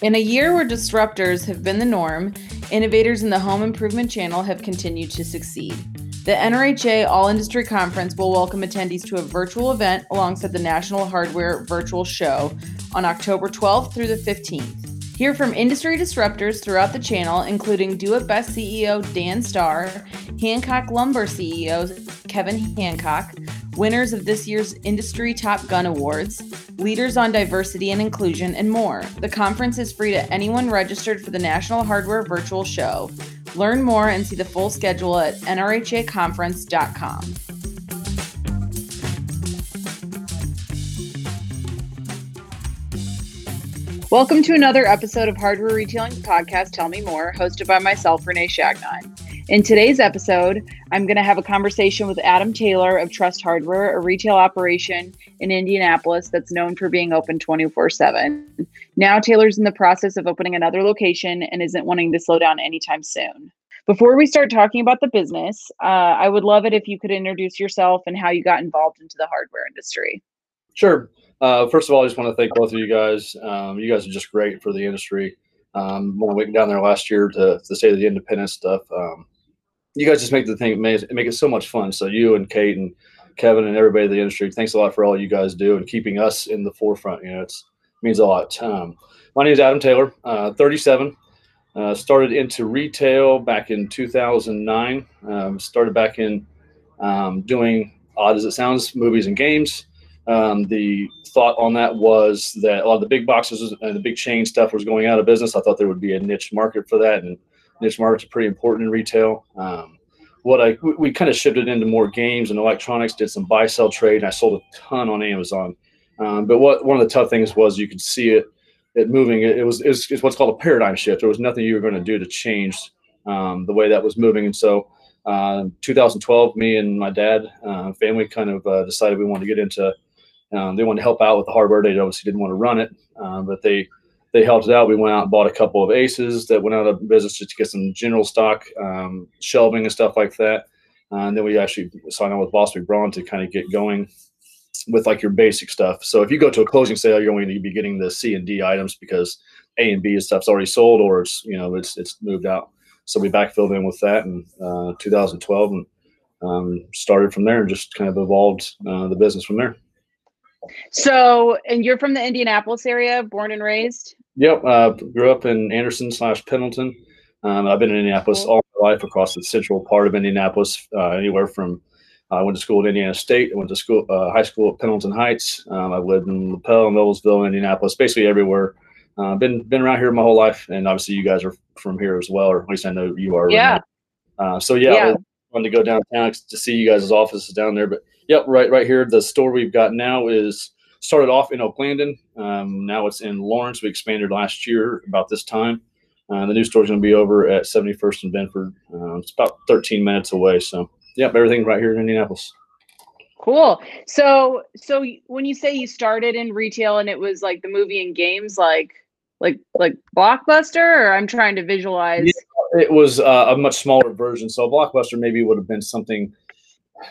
In a year where disruptors have been the norm, innovators in the home improvement channel have continued to succeed. The NRHA All Industry Conference will welcome attendees to a virtual event alongside the National Hardware Virtual Show on October 12th through the 15th. Hear from industry disruptors throughout the channel, including Do It Best CEO Dan Starr, Hancock Lumber CEO Kevin Hancock, winners of this year's Industry Top Gun Awards, leaders on diversity and inclusion, and more. The conference is free to anyone registered for the National Hardware Virtual Show. Learn more and see the full schedule at nrhaconference.com. Welcome to another episode of Hardware Retailing Podcast Tell Me More, hosted by myself, Renee Shagnine. In today's episode, I'm going to have a conversation with Adam Taylor of Trust Hardware, a retail operation in Indianapolis that's known for being open 24 7. Now, Taylor's in the process of opening another location and isn't wanting to slow down anytime soon. Before we start talking about the business, uh, I would love it if you could introduce yourself and how you got involved into the hardware industry. Sure. Uh, first of all, I just want to thank both of you guys. Um, you guys are just great for the industry. Um, when we went down there last year to the State of the Independent stuff, um, you guys just make the thing make it so much fun. So you and Kate and Kevin and everybody in the industry, thanks a lot for all you guys do and keeping us in the forefront. You know, it means a lot. Um, my name is Adam Taylor, uh, 37. Uh, started into retail back in 2009. Um, started back in um, doing odd as it sounds, movies and games. Um, the thought on that was that a lot of the big boxes and the big chain stuff was going out of business. I thought there would be a niche market for that, and niche markets are pretty important in retail. Um, what I we, kind of shifted into more games and electronics, did some buy sell trade, and I sold a ton on Amazon. Um, but what one of the tough things was you could see it it moving. It, it was it's, it's what's called a paradigm shift. There was nothing you were going to do to change um, the way that was moving, and so. Uh, 2012, me and my dad, uh, family, kind of uh, decided we wanted to get into. Um, they wanted to help out with the hardware. They obviously didn't want to run it, uh, but they they helped it out. We went out and bought a couple of aces that went out of business just to get some general stock um, shelving and stuff like that. Uh, and then we actually signed on with Bostwick Braun to kind of get going with like your basic stuff. So if you go to a closing sale, you're going to be getting the C and D items because A and B stuff's already sold or it's you know it's it's moved out. So we backfilled in with that in uh, 2012 and um, started from there and just kind of evolved uh, the business from there. So, and you're from the Indianapolis area, born and raised? Yep, uh, grew up in Anderson slash Pendleton. Um, I've been in Indianapolis all my life across the central part of Indianapolis, uh, anywhere from I went to school at Indiana State. I went to school, uh, high school at Pendleton Heights. Um, I've lived in Lapel, and Noblesville, Indianapolis, basically everywhere. Uh, been been around here my whole life, and obviously you guys are from here as well, or at least I know you are. Yeah. Uh, so yeah, yeah. wanted to go downtown to see you guys' offices down there. But yep, right right here, the store we've got now is started off in Oaklandon. Um, now it's in Lawrence. We expanded last year about this time. Uh, the new store is going to be over at 71st and Binford. Uh, it's about 13 minutes away. So, yep, everything's right here in Indianapolis. Cool. So, so when you say you started in retail and it was like the movie and games, like, like, like Blockbuster, or I'm trying to visualize. Yeah, it was uh, a much smaller version. So, Blockbuster maybe would have been something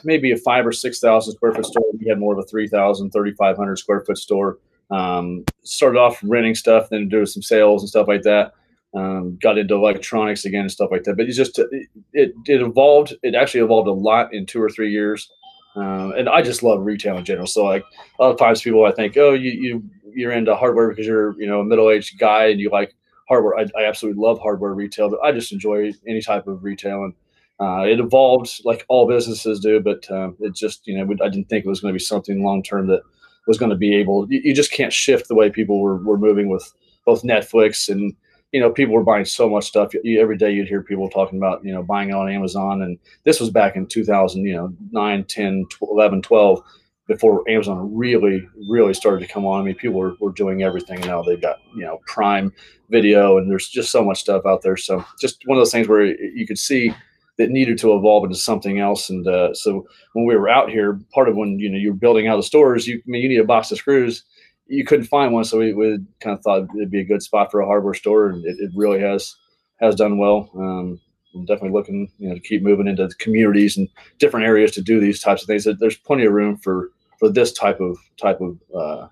maybe a five or six thousand square foot store. We had more of a 3,000, 3,500 square foot store. Um, started off renting stuff, then doing some sales and stuff like that. Um, got into electronics again and stuff like that. But it's just it, it, it evolved. It actually evolved a lot in two or three years. Um, and I just love retail in general. So like a lot of times people I think, oh, you you you're into hardware because you're you know a middle aged guy and you like hardware. I, I absolutely love hardware retail, but I just enjoy any type of retail and uh, it evolved like all businesses do, but uh, it just, you know, I didn't think it was going to be something long term that was going to be able. You, you, just can't shift the way people were, were moving with both Netflix and, you know, people were buying so much stuff. You, every day you'd hear people talking about, you know, buying on Amazon. And this was back in 2000, you know, 9, 10, 12, 11, 12, before Amazon really, really started to come on. I mean, people were, were doing everything now. They've got, you know, Prime Video and there's just so much stuff out there. So just one of those things where you could see that needed to evolve into something else. And uh, so when we were out here, part of when you know you're building out the stores, you I mean you need a box of screws. You couldn't find one, so we, we kind of thought it'd be a good spot for a hardware store, and it, it really has has done well. Um, I'm definitely looking, you know, to keep moving into communities and different areas to do these types of things. There's plenty of room for for this type of type of uh,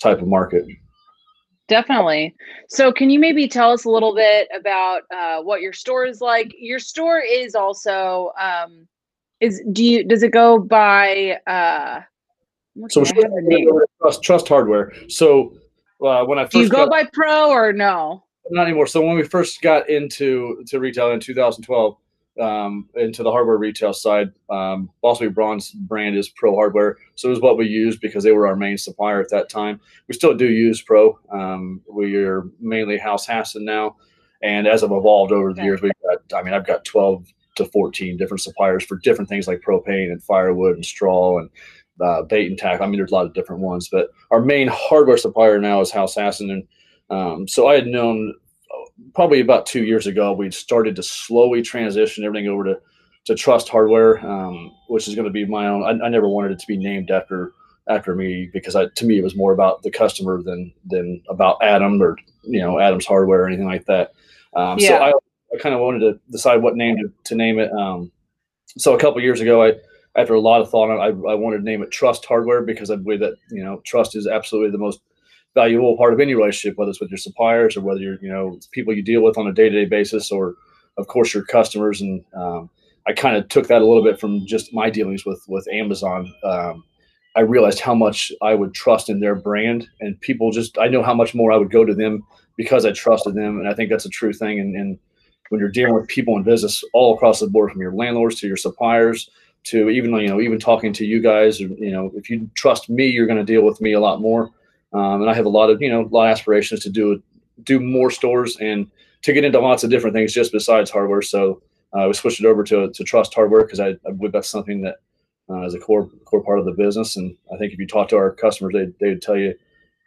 type of market. Definitely. So, can you maybe tell us a little bit about uh, what your store is like? Your store is also um, is do you does it go by? Uh, so trust, trust hardware. So uh, when I first do you go got, by pro or no? Not anymore. So when we first got into to retail in 2012, um, into the hardware retail side, um, Bostwick Braun's brand is Pro Hardware. So it was what we used because they were our main supplier at that time. We still do use Pro. Um, we are mainly House Hasson now, and as I've evolved over the years, we've got. I mean, I've got 12 to 14 different suppliers for different things like propane and firewood and straw and uh, bait and tackle. I mean, there's a lot of different ones, but our main hardware supplier now is House Hasson. And um, so I had known probably about two years ago, we'd started to slowly transition everything over to, to Trust Hardware, um, which is going to be my own. I, I, never wanted it to be named after after me because I, to me it was more about the customer than than about Adam or you know Adam's Hardware or anything like that. Um, yeah. So I, I kind of wanted to decide what name to, to name it. Um, so a couple years ago, I after a lot of thought, I, I wanted to name it Trust Hardware because I believe that you know trust is absolutely the most valuable part of any relationship, whether it's with your suppliers or whether you're you know people you deal with on a day to day basis, or of course your customers. And um, I kind of took that a little bit from just my dealings with with Amazon. Um, I realized how much I would trust in their brand, and people just I know how much more I would go to them because I trusted them, and I think that's a true thing. And, and when you're dealing with people in business all across the board, from your landlords to your suppliers to even you know even talking to you guys you know if you trust me you're going to deal with me a lot more um, and i have a lot of you know a lot of aspirations to do do more stores and to get into lots of different things just besides hardware so uh, we switched it over to, to trust hardware because I, I believe that's something that uh, is a core core part of the business and i think if you talk to our customers they, they would tell you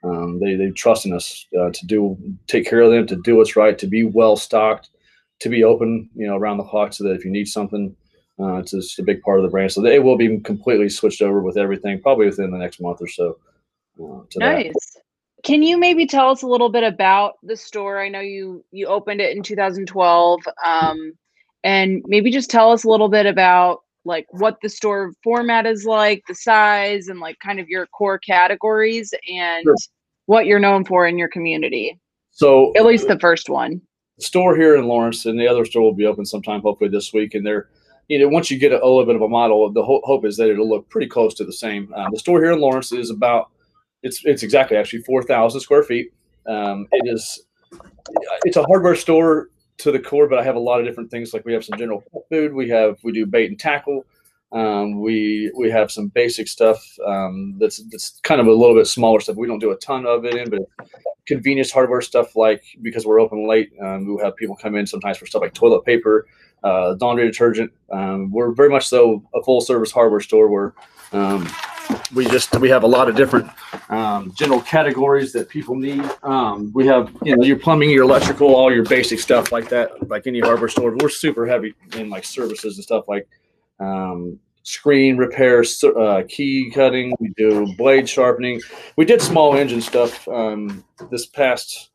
um, they, they trust in us uh, to do take care of them to do what's right to be well stocked to be open you know around the clock so that if you need something uh, it's just a big part of the brand. So they will be completely switched over with everything probably within the next month or so. Uh, nice. That. Can you maybe tell us a little bit about the store? I know you you opened it in 2012, um, and maybe just tell us a little bit about like what the store format is like, the size, and like kind of your core categories and sure. what you're known for in your community. So at least the first one. The store here in Lawrence, and the other store will be open sometime hopefully this week, and they're you know, once you get a, a little bit of a model, the ho- hope is that it'll look pretty close to the same. Um, the store here in Lawrence is about it's it's exactly actually four thousand square feet. Um, it is it's a hardware store to the core, but I have a lot of different things. Like we have some general food, we have we do bait and tackle, um, we we have some basic stuff um, that's that's kind of a little bit smaller stuff. We don't do a ton of it in, but convenience hardware stuff like because we're open late, um, we'll have people come in sometimes for stuff like toilet paper, uh, laundry detergent. Um, we're very much so a full service hardware store where um, we just we have a lot of different um, general categories that people need. Um, we have you know your plumbing, your electrical, all your basic stuff like that, like any hardware store. We're super heavy in like services and stuff like um, screen repairs, uh, key cutting. We do blade sharpening. We did small engine stuff um, this past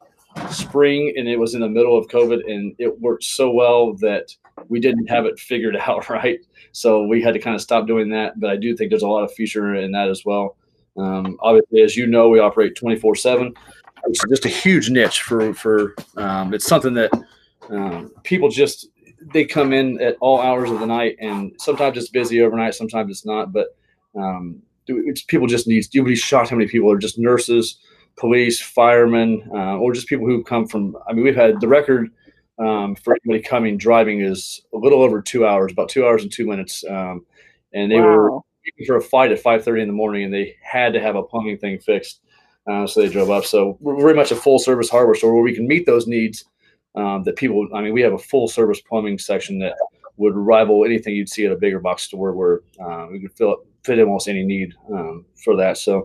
spring, and it was in the middle of COVID, and it worked so well that we didn't have it figured out right. So we had to kind of stop doing that. But I do think there's a lot of future in that as well. Um, obviously, as you know, we operate 24 seven. It's just a huge niche for for. Um, it's something that um, people just they come in at all hours of the night, and sometimes it's busy overnight, sometimes it's not. But um, it's, people just need. You'll be shocked how many people are just nurses, police, firemen, uh, or just people who come from. I mean, we've had the record um, for anybody coming driving is a little over two hours, about two hours and two minutes. Um, and they wow. were for a fight at 5:30 in the morning, and they had to have a plumbing thing fixed, uh, so they drove up. So we're very much a full service hardware store where we can meet those needs um, that people. I mean, we have a full service plumbing section that would rival anything you'd see at a bigger box store, where uh, we could fill fit in almost any need um, for that. So,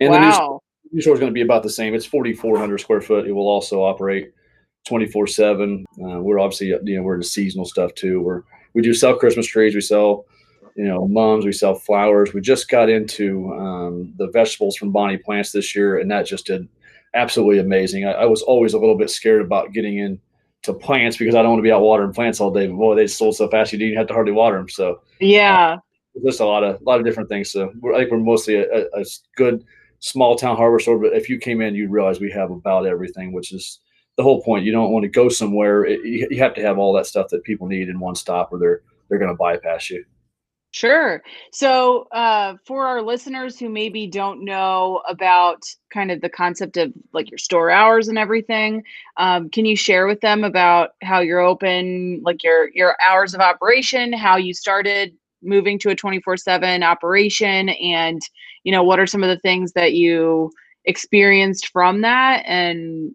and wow. the new, new store is going to be about the same. It's 4,400 square foot. It will also operate 24 seven. Uh, we're obviously, you know, we're into seasonal stuff too. We're, we do sell Christmas trees. We sell, you know, mums. We sell flowers. We just got into um, the vegetables from Bonnie Plants this year, and that just did absolutely amazing. I, I, was always a little bit scared about getting in to plants because I don't want to be out watering plants all day. But boy, they sold so fast you didn't have to hardly water them. So yeah, uh, just a lot of a lot of different things. So I think we're mostly a, a, a good small town hardware store. But if you came in, you'd realize we have about everything, which is the whole point. You don't want to go somewhere. It, you have to have all that stuff that people need in one stop, or they're they're going to bypass you. Sure. So, uh, for our listeners who maybe don't know about kind of the concept of like your store hours and everything, um, can you share with them about how you're open, like your your hours of operation, how you started moving to a 24/7 operation, and you know what are some of the things that you experienced from that, and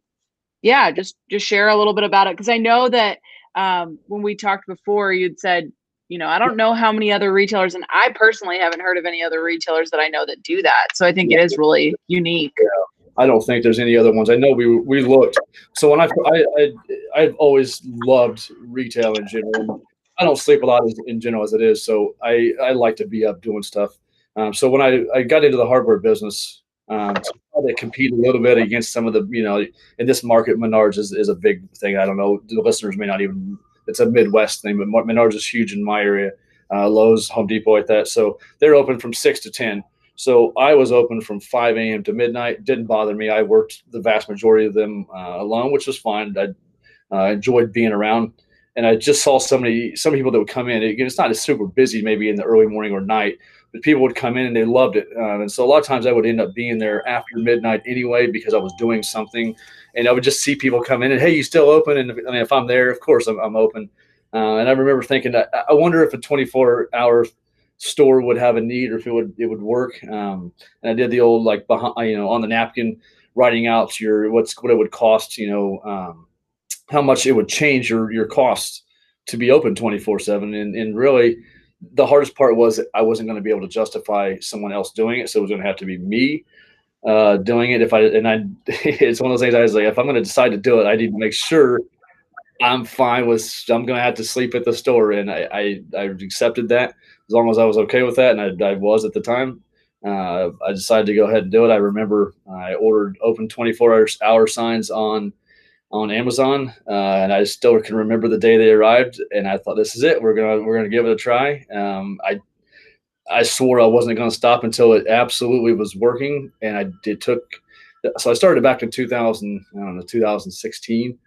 yeah, just just share a little bit about it because I know that um, when we talked before, you'd said you know, I don't know how many other retailers, and I personally haven't heard of any other retailers that I know that do that. So I think it is really unique. Yeah. I don't think there's any other ones. I know we we looked. So when I I, I I've always loved retail in general. I don't sleep a lot in general as it is, so I I like to be up doing stuff. Um, so when I I got into the hardware business, um, to try to compete a little bit against some of the you know in this market, Menards is, is a big thing. I don't know the listeners may not even it's a Midwest thing, but Menards is huge in my area. Uh, Lowe's, Home Depot, like that. So they're open from six to ten. So I was open from 5 a.m. to midnight. Didn't bother me. I worked the vast majority of them uh, alone, which was fine. I uh, enjoyed being around, and I just saw so many some people that would come in. Again, it's not as super busy, maybe in the early morning or night, but people would come in and they loved it. Uh, and so a lot of times I would end up being there after midnight anyway because I was doing something and I would just see people come in and hey, you still open? And if, I mean, if I'm there, of course I'm, I'm open. Uh, and I remember thinking, I, I, wonder if a 24 hour store would have a need or if it would it would work. Um, and I did the old like behind, you know, on the napkin, writing out your what's what it would cost, you know, um, how much it would change your your costs to be open 24 seven. And and really, the hardest part was I wasn't going to be able to justify someone else doing it, so it was going to have to be me uh, doing it. If I and I, it's one of those things I was like, if I'm going to decide to do it, I need to make sure I'm fine with. I'm going to have to sleep at the store, and I, I, I accepted that as long as I was okay with that, and I, I was at the time. Uh, I decided to go ahead and do it. I remember I ordered open 24 hour, hour signs on on Amazon, uh, and I still can remember the day they arrived. And I thought, this is it. We're gonna we're gonna give it a try. Um, I I swore I wasn't to stop until it absolutely was working, and I did took. So I started back in 2000, I don't know, 2016.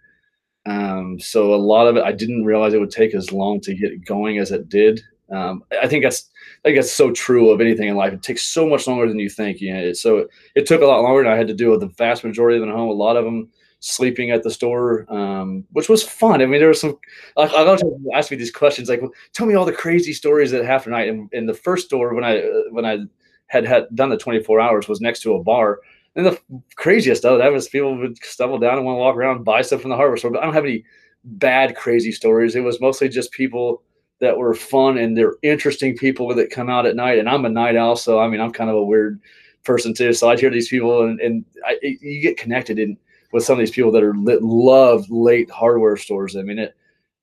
Um, so a lot of it, I didn't realize it would take as long to get going as it did. Um, I think that's I think that's so true of anything in life. It takes so much longer than you think. You know, so it, it took a lot longer, and I had to deal with the vast majority of them at home. A lot of them sleeping at the store, um, which was fun. I mean, there was some. I, I love to ask me these questions, like, tell me all the crazy stories that happened tonight. And in the first store, when I uh, when I had had done the 24 hours, was next to a bar. And the craziest of that was people would stumble down and want to walk around and buy stuff from the hardware store. But I don't have any bad crazy stories. It was mostly just people that were fun and they're interesting people that come out at night. And I'm a night owl, so I mean, I'm kind of a weird person too. So I'd hear these people and, and I, you get connected. And with some of these people that are that love late hardware stores. I mean, it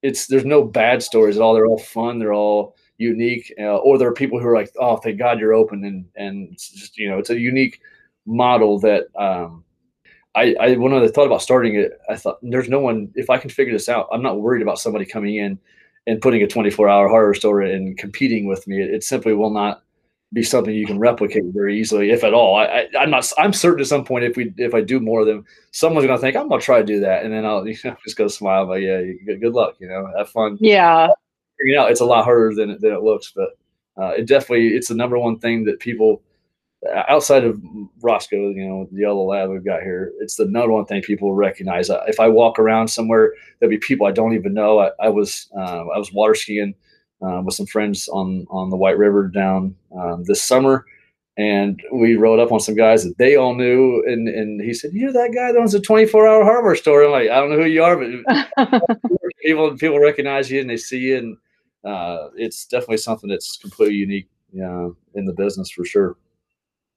it's there's no bad stories at all. They're all fun. They're all unique. Uh, or there are people who are like, oh, thank God you're open, and and it's just you know it's a unique model that. Um, I, I when I thought about starting it, I thought there's no one. If I can figure this out, I'm not worried about somebody coming in and putting a 24 hour hardware store and competing with me. It, it simply will not be something you can replicate very easily, if at all. I, I am not. I'm certain at some point if we if I do more of them, someone's gonna think I'm gonna try to do that, and then I'll you know, just go smile. But yeah, good, good luck. You know, have fun. Yeah. You know, it's a lot harder than than it looks, but uh, it definitely it's the number one thing that people outside of Roscoe, you know, the yellow lab we've got here, it's the number one thing people recognize. If I walk around somewhere, there'll be people I don't even know. I, I was uh, I was water skiing uh, with some friends on on the White River down um, this summer, and we rode up on some guys that they all knew. And and he said, "You're that guy that owns a 24 hour hardware store." I'm like, "I don't know who you are, but people people recognize you and they see you, and uh, it's definitely something that's completely unique uh, in the business for sure."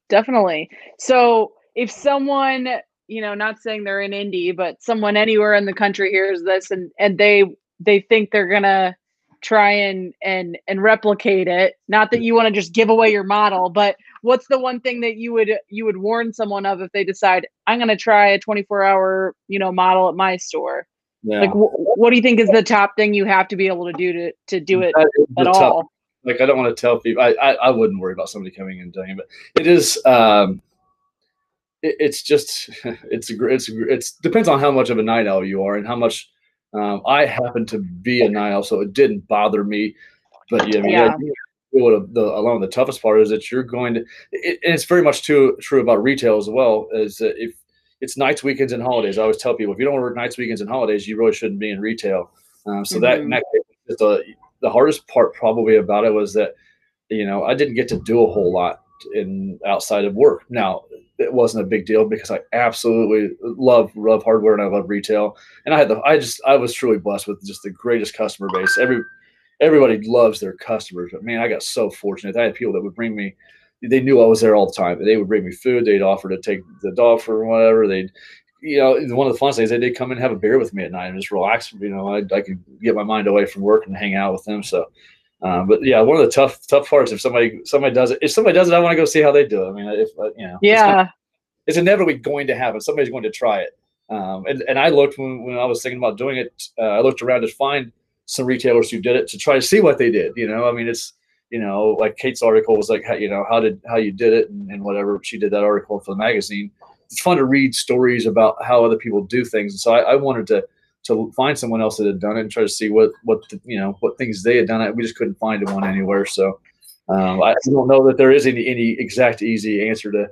Definitely. So if someone you know not saying they're in indy but someone anywhere in the country hears this and and they they think they're gonna try and and and replicate it not that you want to just give away your model but what's the one thing that you would you would warn someone of if they decide i'm going to try a 24 hour you know model at my store Yeah. Like, wh- what do you think is the top thing you have to be able to do to to do it That is the at tough- all? Like I don't want to tell people. I, I I wouldn't worry about somebody coming and doing it, but it is. Um, it, it's just it's a it's a it's depends on how much of a night owl you are and how much. Um, I happen to be a owl, so it didn't bother me. But yeah, I mean, Yeah. what the along the toughest part is that you're going to. It, and it's very much too true about retail as well. Is that if it's nights, weekends, and holidays, I always tell people if you don't work nights, weekends, and holidays, you really shouldn't be in retail. Um, so that, Mhm. that the the hardest part probably about it was that you know I didn't get to do a whole lot in outside of work. Now it wasn't a big deal because I absolutely love love hardware and I love retail, and I had the I just I was truly blessed with just the greatest customer base. Every everybody loves their customers, but man, I got so fortunate. I had people that would bring me. They knew I was there all the time. They would bring me food. They'd offer to take the dog for whatever. They'd, you know, one of the fun things they did come in and have a beer with me at night and just relax. You know, I, I could get my mind away from work and hang out with them. So, um, but yeah, one of the tough tough parts if somebody somebody does it, if somebody does it, I want to go see how they do it. I mean, if uh, you know, it's Yeah, it's inevitably going to happen. Somebody's going to try it. Um, and, and I looked when, when I was thinking about doing it, uh, I looked around to find some retailers who did it to try to see what they did. You know, I mean, it's, you know, like Kate's article was like, how, you know, how did, how you did it and, and whatever. She did that article for the magazine. It's fun to read stories about how other people do things. And so I, I wanted to, to find someone else that had done it and try to see what, what, the, you know, what things they had done. We just couldn't find one anywhere. So um, I don't know that there is any, any exact easy answer to,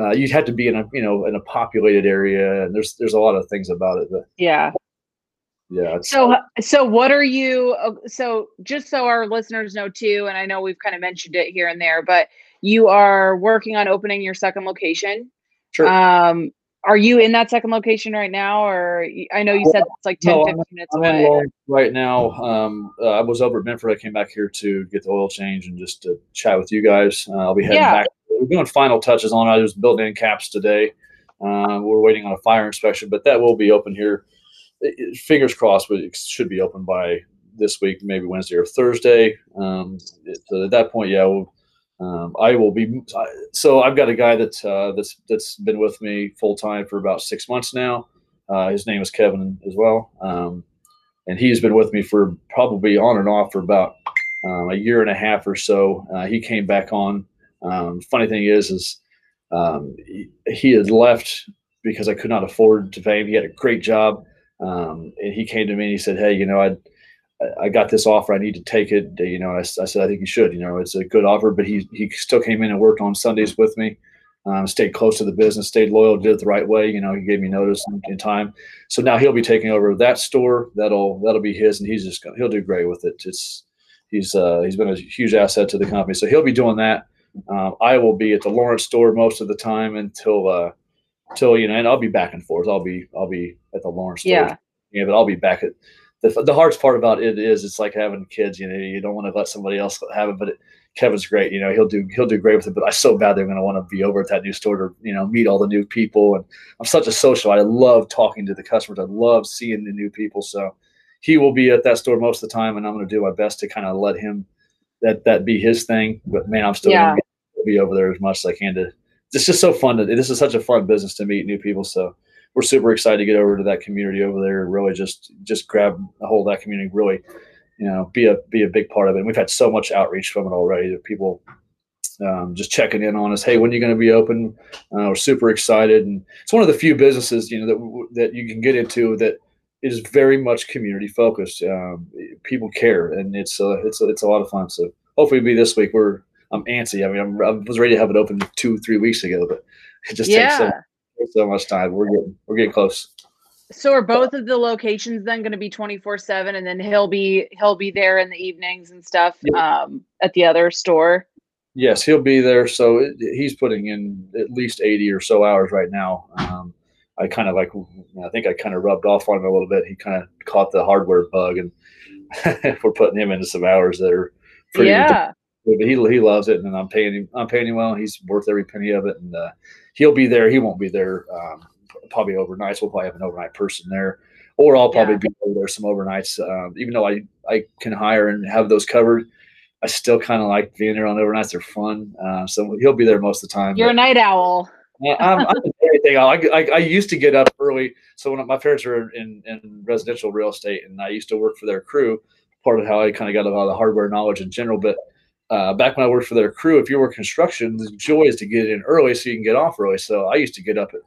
uh, you'd have to be in a you know in a populated area and there's there's a lot of things about it but yeah. yeah So, so what are you? uh, So, just so our listeners know too, and I know we've kind of mentioned it here and there, but you are working on opening your second location. sure Um, are you in that second location right now, or i know you said it's like 10, No, 15 minutes I'm away. Right now. Um uh, i was over at Binford. i came back here to get the oil change and just to chat with you guys. Uh, i'll be heading Yeah. back. We're doing final touches on it. I was building in caps today. Uh, we're waiting on a fire inspection but that will be open here. It- it- fingers crossed but it should be open by this week maybe wednesday or thursday. Um, it- so at that point yeah we'll, um, I will be. So I've got a guy that uh, that's that's been with me full time for about six months now. Uh, his name is Kevin as well, um, and he's been with me for probably on and off for about um, a year and a half or so. Uh, he came back on. Um, funny thing is, is um, he, had left because I could not afford to pay him. He had a great job, um, and he came to me and he said, "Hey, you know, I I got this offer. I need to take it. You know, I, I said, I think you should. You know, it's a good offer. But he he still came in and worked on Sundays with me. Um, stayed close to the business, stayed loyal, did it the right way. You know, he gave me notice in, in time. So now he'll be taking over that store. That'll that'll be his, and he's just gonna, he'll do great with it. It's he's uh, he's been a huge asset to the company. So he'll be doing that. Um, I will be at the Lawrence store most of the time until uh, till you know, and I'll be back and forth. I'll be I'll be at the Lawrence store Yeah. yeah, but I'll be back at the, the hardest part about it is it's like having kids. You know, you don't want to let somebody else have it, but it, Kevin's great. You know, he'll do he'll do great with it. But I so bad they're going to want to be over at that new store to you know meet all the new people. And I'm such a social. I love talking to the customers. I love seeing the new people. So he will be at that store most of the time, and I'm going to do my best to kind of let him that that be his thing. But man, I'm still Yeah. going to be over there as much as I can to. It's just so fun. To, this is such a fun business to meet new people. So we're super excited to get over to that community over there. and Really, just just grab a hold of that community. Really, you know, be a be a big part of it. And we've had so much outreach from it already. That people um, just checking in on us. Hey, when are you going to be open? Uh, we're super excited, and it's one of the few businesses you know that that you can get into that is very much community focused. Um, people care, and it's uh, it's it's a lot of fun. So hopefully, it'll be this week. We're I'm antsy. I mean, I'm, I was ready to have it open two three weeks ago, but it just takes Yeah. takes so much time. We're getting we're getting close. So are both of the locations then going to be 24/7 and then he'll be he'll be there in the evenings and stuff um at the other store. Yes, he'll be there. So it, he's putting in at least eighty or so hours right now. Um, I kind of like I think I kind of rubbed off on him a little bit. He kind of caught the hardware bug, and we're putting him into some hours that are pretty yeah. But he he loves it, and I'm paying him. I'm paying him well. He's worth every penny of it, and uh, he'll be there. He won't be there um, probably overnights. We'll probably have an overnight person there, or I'll probably Yeah. be over there some overnights. Um, even though I I can hire and have those covered, I still kind of like being there on overnights. They're fun. Uh, so he'll be there most of the time. You're a night owl. I'm, I'm everything. I, I, I, used to get up early. So when my parents were in, in residential real estate, and I used to work for their crew. Part of how I kind of got a lot of hardware knowledge in general. But uh, back when I worked for their crew, if you were construction, the joy is to get in early so you can get off early. So I used to get up at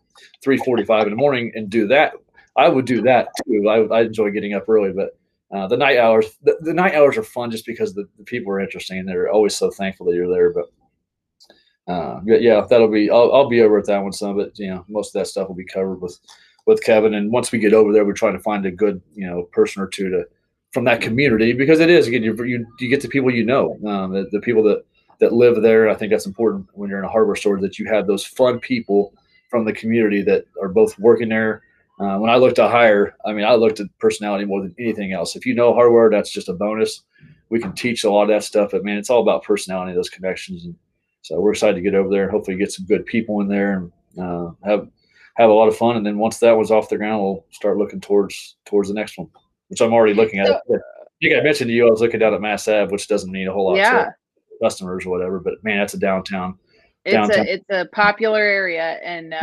three forty-five in the morning and do that. I would do that too. I, I enjoy getting up early, but uh, the night hours, the, the, night hours are fun just because the, the people are interesting and they're always so thankful that you're there. But uh, yeah, that'll be. I'll, I'll be over at that one. Some it, you know, most of that stuff will be covered with with Kevin. And once we get over there, we're trying to find a good, you know, person or two to from that community because it is again you you, you get the people you know, um, the, the people that that live there. I think that's important when you're in a hardware store that you have those fun people from the community that are both working there. Uh, when I looked to hire, I mean, I looked at personality more than anything else. If you know hardware, that's just a bonus. We can teach a lot of that stuff, but man, it's all about personality, those connections, and so we're excited to get over there. and Hopefully, get some good people in there and uh, have have a lot of fun. And then once that was off the ground, we'll start looking towards towards the next one, which I'm already looking at. So, I think I mentioned to you I was looking down at Mass Ave, which doesn't mean a whole lot yeah. to customers or whatever. But man, that's a downtown. It's downtown. a it's a popular area, and uh,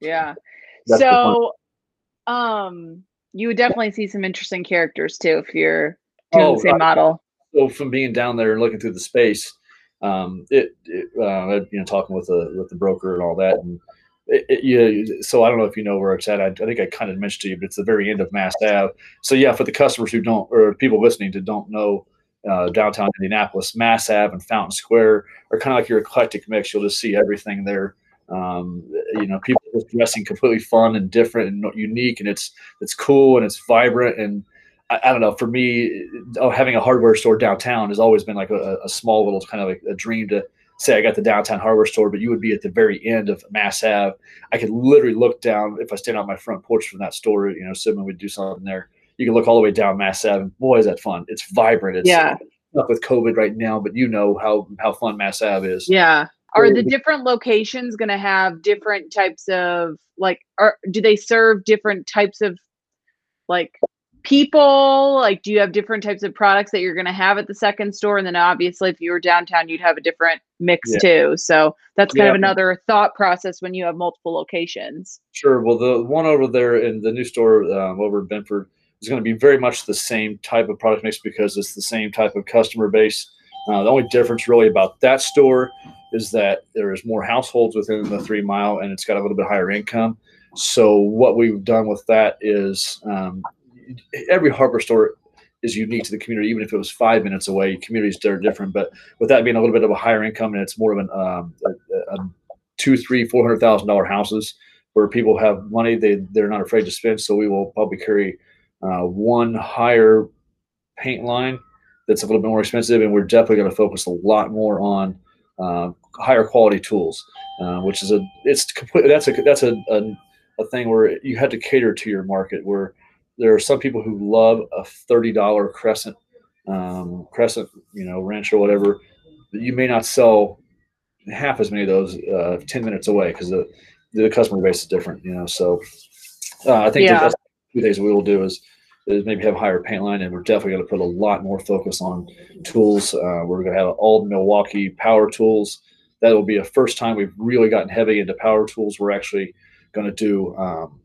yeah. yeah. So, um, you would definitely see some interesting characters too if you're doing oh, the same right. model. So from being down there and looking through the space, um, it, it uh, you know, talking with the with the broker and all that, and it, it, yeah, so I don't know if you know where it's at. I, I, think I kind of mentioned to you, but it's the very end of Mass Ave. So yeah, for the customers who don't or people listening to don't know uh, downtown Indianapolis, Mass Ave and Fountain Square are kind of like your eclectic mix. You'll just see everything there. Um, you know, people just dressing completely fun and different and unique, and it's it's cool and it's vibrant and I, I, don't know. For me, oh, having a hardware store downtown has always been like a, a small little kind of a, a, dream to say I got the downtown hardware store, but you would be at the very end of Mass Ave. I could literally look down if I stand on my front porch from that store. You know, Simon would do something there. You can look all the way down Mass Ave. Boy, is that fun! It's vibrant. It's yeah. Up with COVID right now, but you know how how fun Mass Ave is. Yeah. Are the different locations going to have different types of like? Are do they serve different types of like people? Like, do you have different types of products that you're going to have at the second store? And then obviously, if you were downtown, you'd have a different mix yeah. too. So that's kind yeah. of another thought process when you have multiple locations. Sure. Well, the one over there in the new store um, over in Binford is going to be very much the same type of product mix because it's the same type of customer base. Uh, the only difference really about that store is that there is more households within the three mile and it's got a little bit higher income. So what we've done with that is um, every hardware store is unique to the community, even if it was five minutes away. Communities are different, but with that being a little bit of a higher income and it's more of an um, a, a two, three, four hundred thousand dollar houses where people have money they they're not afraid to spend. So we will probably carry uh, one higher paint line that's a little bit more expensive, and we're definitely going to focus a lot more on uh, higher quality tools, uh, which is a it's completely that's a that's a, a a thing where you had to cater to your market where there are some people who love a thirty dollar crescent, um, crescent, you know, wrench or whatever. You may not sell half as many of those uh, ten minutes away because the the customer base is different, you know. So uh, I think yeah. that's two things we will do is is maybe have a higher paint line, and we're definitely going to put a lot more focus on tools. Uh, we're going to have all Milwaukee power tools. That will be a first time we've really gotten heavy into power tools. We're actually going to do um,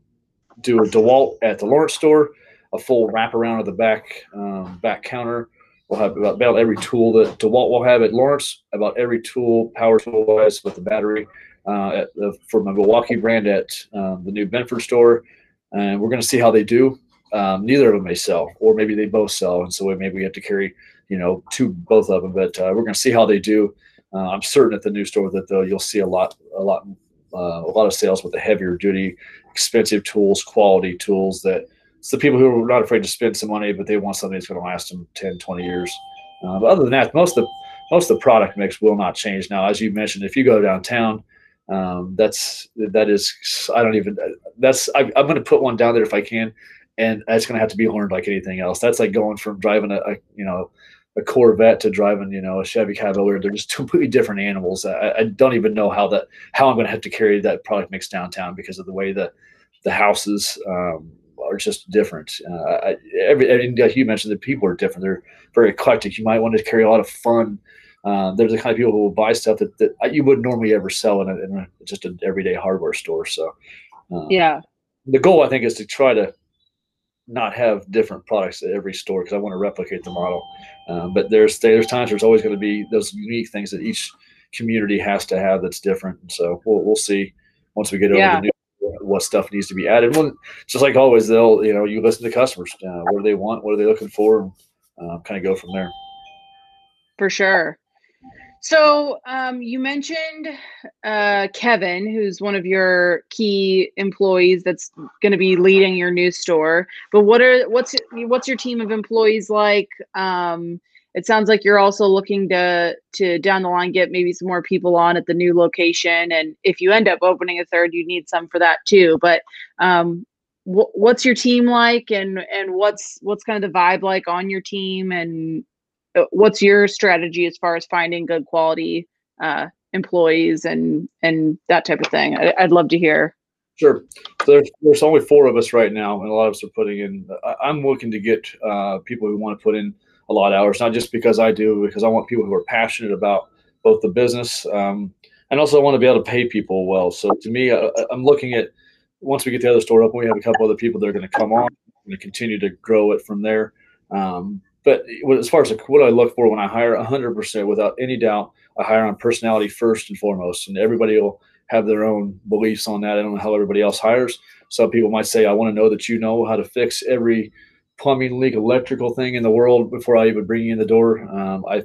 do a DeWalt at the Lawrence store, a full wraparound of the back um, back counter. We'll have about, every tool that DeWalt will have at Lawrence, about every tool, power tool wise with the battery uh, at the, for my Milwaukee brand at um, the new Binford store. And we're going to see how they do. Um, neither of them may sell, or maybe they both sell, and so maybe we have to carry, you know, two both of them. But uh, we're going to see how they do. Uh, I'm certain at the new store that though you'll see a lot, a lot, uh, a lot of sales with the heavier duty expensive tools, quality tools that it's the people who are not afraid to spend some money, but they want something that's going to last them 10, 20 years. Uh, but other than that, most of the most of the product mix will not change. Now, as you mentioned, if you go downtown, um, that's that is I don't even that's I, am going to put one down there if I can, and it's going to have to be learned like anything else. That's like going from driving a, a you know a Corvette to driving, you know, a Chevy Cavalier. They're just completely different animals. I, I don't even know how that how I'm going to have to carry that product mix downtown because of the way the the houses um, are just different. Uh, I, every, and like you mentioned, the people are different. They're very eclectic. You might want to carry a lot of fun uh, they're the kind of people who will buy stuff that, that you wouldn't normally ever sell in, a, in a, just an everyday hardware store. So, uh, yeah, the goal I think is to try to not have different products at every store because I want to replicate the model. Um, but there's there's times there's always going to be those unique things that each community has to have that's different. So we'll we'll see once we get over yeah. the new what stuff needs to be added. Well, just like always, they'll you know you listen to customers. Uh, what do they want? What are they looking for? And uh, kind of go from there. For sure. So um, you mentioned uh, Kevin, who's one of your key employees that's going to be leading your new store. But what are what's what's your team of employees like? Um, it sounds like you're also looking to to down the line get maybe some more people on at the new location, and if you end up opening a third, you need some for that too. But um, wh- what's your team like, and and what's what's kind of the vibe like on your team, and what's your strategy as far as finding good quality uh, employees and and that type of thing? I, would love to hear. Sure. So there's, there's only four of us right now, and a lot of us are putting in. I, am looking to get uh, people who want to put in a lot of hours, not just because I do, because I want people who are passionate about both the business um, and also I want to be able to pay people well. So to me, I, I'm looking at once we get the other store up, we have a couple other people that are going to come on and continue to grow it from there. Um, but as far as what I look for when I hire, 100% without any doubt, I hire on personality first and foremost, and everybody will have their own beliefs on that. I don't know how everybody else hires. Some people might say, "I want to know that you know how to fix every plumbing leak, electrical thing in the world before I even bring you in the door." Um, I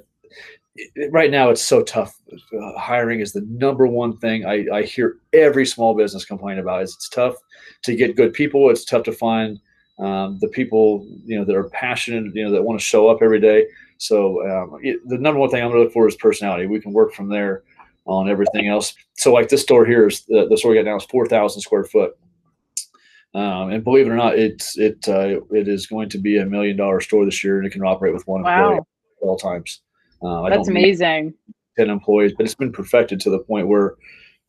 right now it's so tough. Uh, hiring is the number one thing I, I hear every small business complain about. Is it's tough to get good people. It's tough to find um, the people you know that are passionate, you know, that want to show up every day. So um, it, the number one thing I'm going to look for is personality. We can work from there on everything else. So like this store here is the, the store we got now is 4,000 square foot. Um, and believe it or not, it's it uh, it is going to be a million dollar store this year, and it can operate with one wow. employee at all times. Uh, That's amazing. Ten employees, but it's been perfected to the point where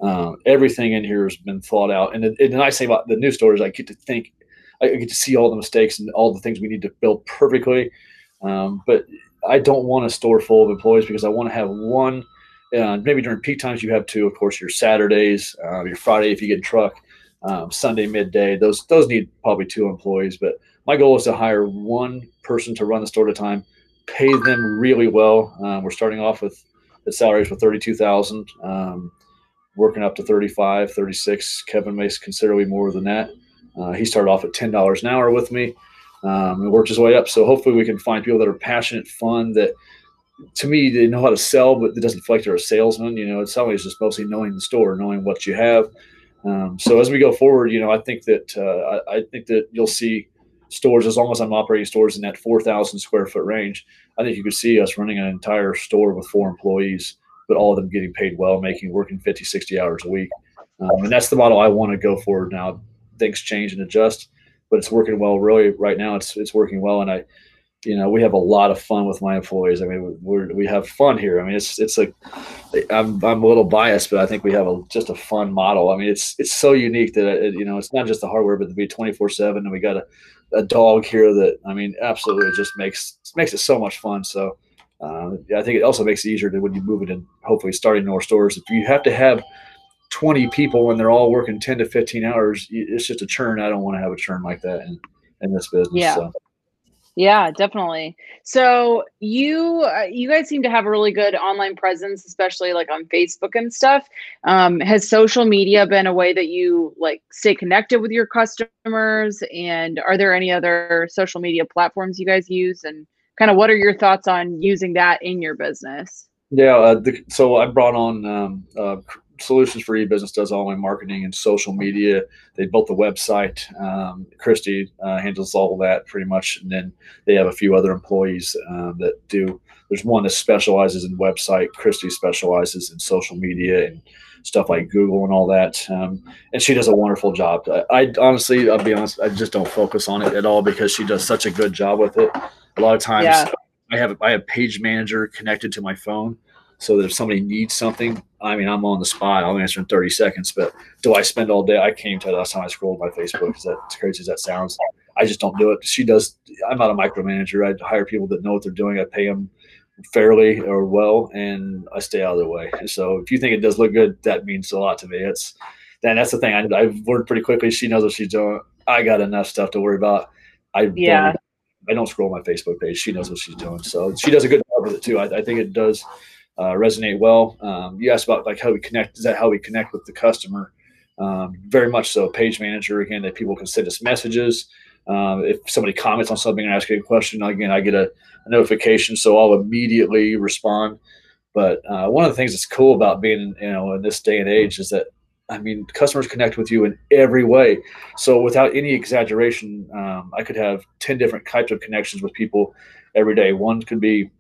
uh, everything in here has been thought out. And the, and the nice thing about the new store is I get to think I get to see all the mistakes and all the things we need to build perfectly. Um, but I don't want a store full of employees because I want to have one. Uh, maybe during peak times you have two. Of course, your Saturdays, uh, your Friday if you get a truck, um, Sunday midday. Those those need probably two employees. But my goal is to hire one person to run the store at a time, pay them really well. Um, we're starting off with the salaries thirty-two thousand, um, working up to 35, 36. Kevin makes considerably more than that. Uh, he started off at ten dollars an hour with me, um, and worked his way up. So hopefully we can find people that are passionate, fun, that to me they know how to sell, but it doesn't feel like they're a salesman. You know, selling is just mostly knowing the store, knowing what you have. Um, so as we go forward, you know, I think that uh, I, I, think that you'll see stores as long as I'm operating stores in that 4,000 square foot range. I think you could see us running an entire store with four employees, but all of them getting paid well, making working 50, 60 hours a week. Um, and that's the model I want to go forward now things change and adjust. But it's working well. Really, right now, it's it's working well, and I, you know, we have a lot of fun with my employees. I mean, we we have fun here. I mean, it's it's like I'm I'm a little biased, but I think we have a just a fun model. I mean, it's it's so unique that it, you know it's not just the hardware, but to be 24 seven, and we got a, a dog here that I mean, absolutely, just makes makes it so much fun. So. Uh, I think it also makes it easier to when you move it and hopefully starting more stores. If you have to have 20 people and they're all working 10 to 15 hours, it's just a churn. I don't want to have a churn like that in, in this business. Yeah. So. Yeah, definitely. So you uh, you guys seem to have a really good online presence, especially like on Facebook and stuff. Um, has social media been a way that you like stay connected with your customers? And are there any other social media platforms you guys use? And kind of what are your thoughts on using that in your business? Yeah, uh, the, so I brought on um, uh, Solutions for E-Business does all my marketing and social media. They built the website. Um, Christy uh, handles all of that pretty much, and then they have a few other employees um, that do. There's one that specializes in website. Christy specializes in social media and stuff like Google and all that. Um, and she does a wonderful job. I, I, honestly, I'll be honest, I just don't focus on it at all because she does such a good job with it. A lot of times, yeah. I have I have Page Manager connected to my phone so that if somebody needs something, I mean, I'm on the spot. I'll answer in 30 seconds. But do I spend all day? I came to the last time I scrolled my Facebook. Is that as crazy as that sounds? I just don't do it. She does. I'm not a micromanager. I hire people that know what they're doing. I pay them fairly or well, and I stay out of their way. So if you think it does look good, that means a lot to me. It's then that's the thing. I, I've learned pretty quickly. She knows what she's doing. I got enough stuff to worry about. I yeah. Don't, I don't scroll my Facebook page. She knows what she's doing, so she does a good job with it too. I, I think it does uh, resonate well. Um, you asked about like how we connect. Is that how we connect with the customer? Um, very much so. Page manager again that people can send us messages. Um, if somebody comments on something and asking a question, again, I get a, a notification, so I'll immediately respond. But uh, one of the things that's cool about being, you know, in this day and age is that, I mean, customers connect with you in every way. So without any exaggeration, um, I could have ten different types of connections with people every day. One could be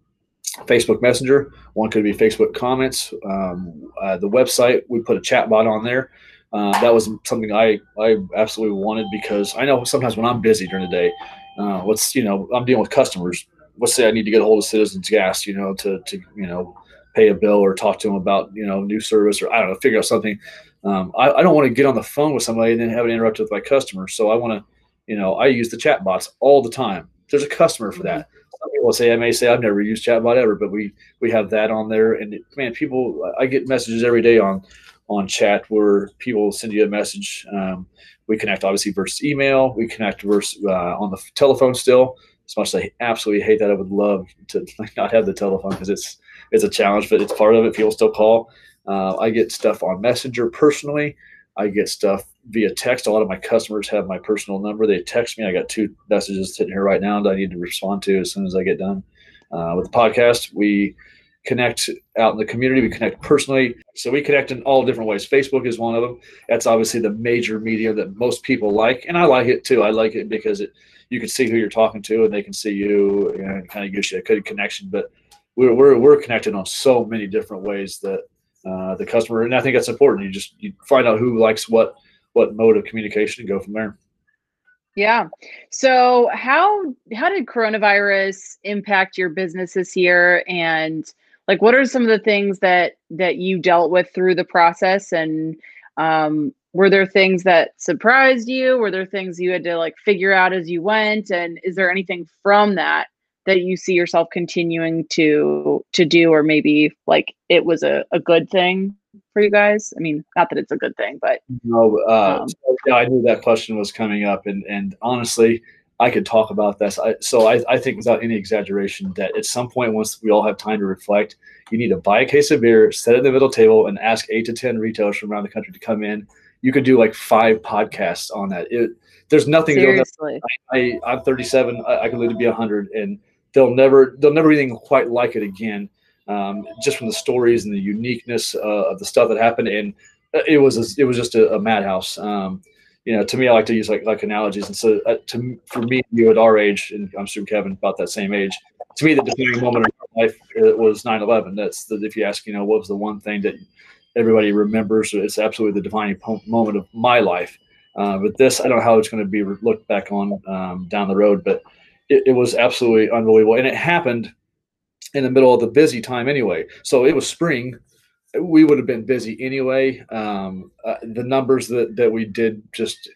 Facebook Messenger. One could be Facebook comments. Um, uh, the website, we put a chat bot on there. Uh, that was something I, I absolutely wanted because I know sometimes when I'm busy during the day, uh, let's, you know, I'm dealing with customers. Let's say I need to get a hold of Citizens Gas, you know, to, to, you know, pay a bill or talk to them about, you know, new service or I don't know, figure out something. Um, I, I don't want to get on the phone with somebody and then have it interrupted with my customer. So I want to, you know, I use the chat bots all the time. There's a customer for that. Some people say I may say I've never used chatbot ever, but we we have that on there. And man, people, I get messages every day on on chat where people send you a message. Um, we connect obviously versus email. We connect versus uh, on the telephone still. As much as I absolutely hate that, I would love to not have the telephone because it's it's a challenge, but it's part of it. People still call. Uh, I get stuff on Messenger personally. I get stuff via text. A lot of my customers have my personal number. They text me. I got two messages sitting here right now that I need to respond to as soon as I get done. Uh, with the podcast, we connect out in the community. We connect personally. So we connect in all different ways. Facebook is one of them. That's obviously the major media that most people like, and I like it too. I like it because it you can see who you're talking to, and they can see you, and kind of gives you a good connection. But we're we're we're connected on so many different ways that uh, the customer, and I think that's important. You just you find out who likes what what mode of communication and go from there. Yeah. So how how did coronavirus impact your business this year and like what are some of the things that that you dealt with through the process and um, were there things that surprised you were there things you had to like figure out as you went and is there anything from that that you see yourself continuing to to do or maybe like it was a, a good thing for you guys i mean not that it's a good thing but no uh, um, so, yeah i knew that question was coming up and and honestly I could talk about this. I, so I, I, think without any exaggeration that at some point, once we all have time to reflect, you need to buy a case of beer, set it at the middle table, and ask eight to ten retailers from around the country to come in. You could do like five podcasts on that. It, there's nothing. Seriously. I, I, am 37. I, I could live to be 100, and they'll never they'll never anything quite like it again. Um, just from the stories and the uniqueness uh, of the stuff that happened, and uh, it was a, it was just a, a madhouse. Um, you know, to me, I like to use like like analogies. And so, uh, to for me, you at our age, and I'm sure Kevin about that same age. To me, the defining moment of my life uh, was 9/11. That's the, if you ask, you know, what was the one thing that everybody remembers? It's absolutely the defining moment of my life. Uh, but this, I don't know how it's going to be looked back on um, down the road, but it, it was absolutely unbelievable, and it happened in the middle of the busy time anyway. So it was spring we would have been busy anyway. Um, uh, the numbers that, that we did just,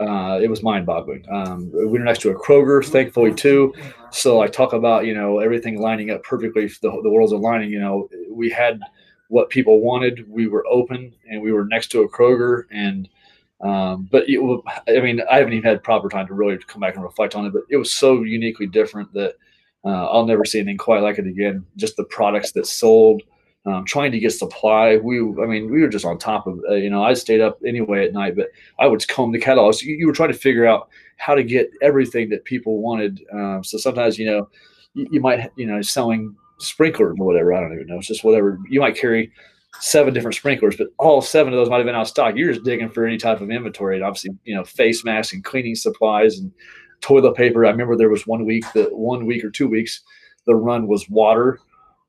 uh, it was mind boggling. Um, we were next to a Kroger, thankfully, too. So I talk about, you know, everything lining up perfectly. The, the world's aligning, you know, we had what people wanted. We were open and we were next to a Kroger. And, um, but it, I mean, I haven't even had proper time to really come back and reflect on it, but it was so uniquely different that uh, I'll never see anything quite like it again. Just the products that sold, um, trying to get supply. We, I mean, we were just on top of, uh, you know, I stayed up anyway at night, but I would comb the catalogs. You, you were trying to figure out how to get everything that people wanted. Um, so sometimes, you know, you, you, might, you know, selling sprinklers or whatever. I don't even know. It's just whatever. You might carry seven different sprinklers, but all seven of those might have been out of stock. You're just digging for any type of inventory. And obviously, you know, face masks and cleaning supplies and toilet paper. I remember there was one week that one week or two weeks, the run was water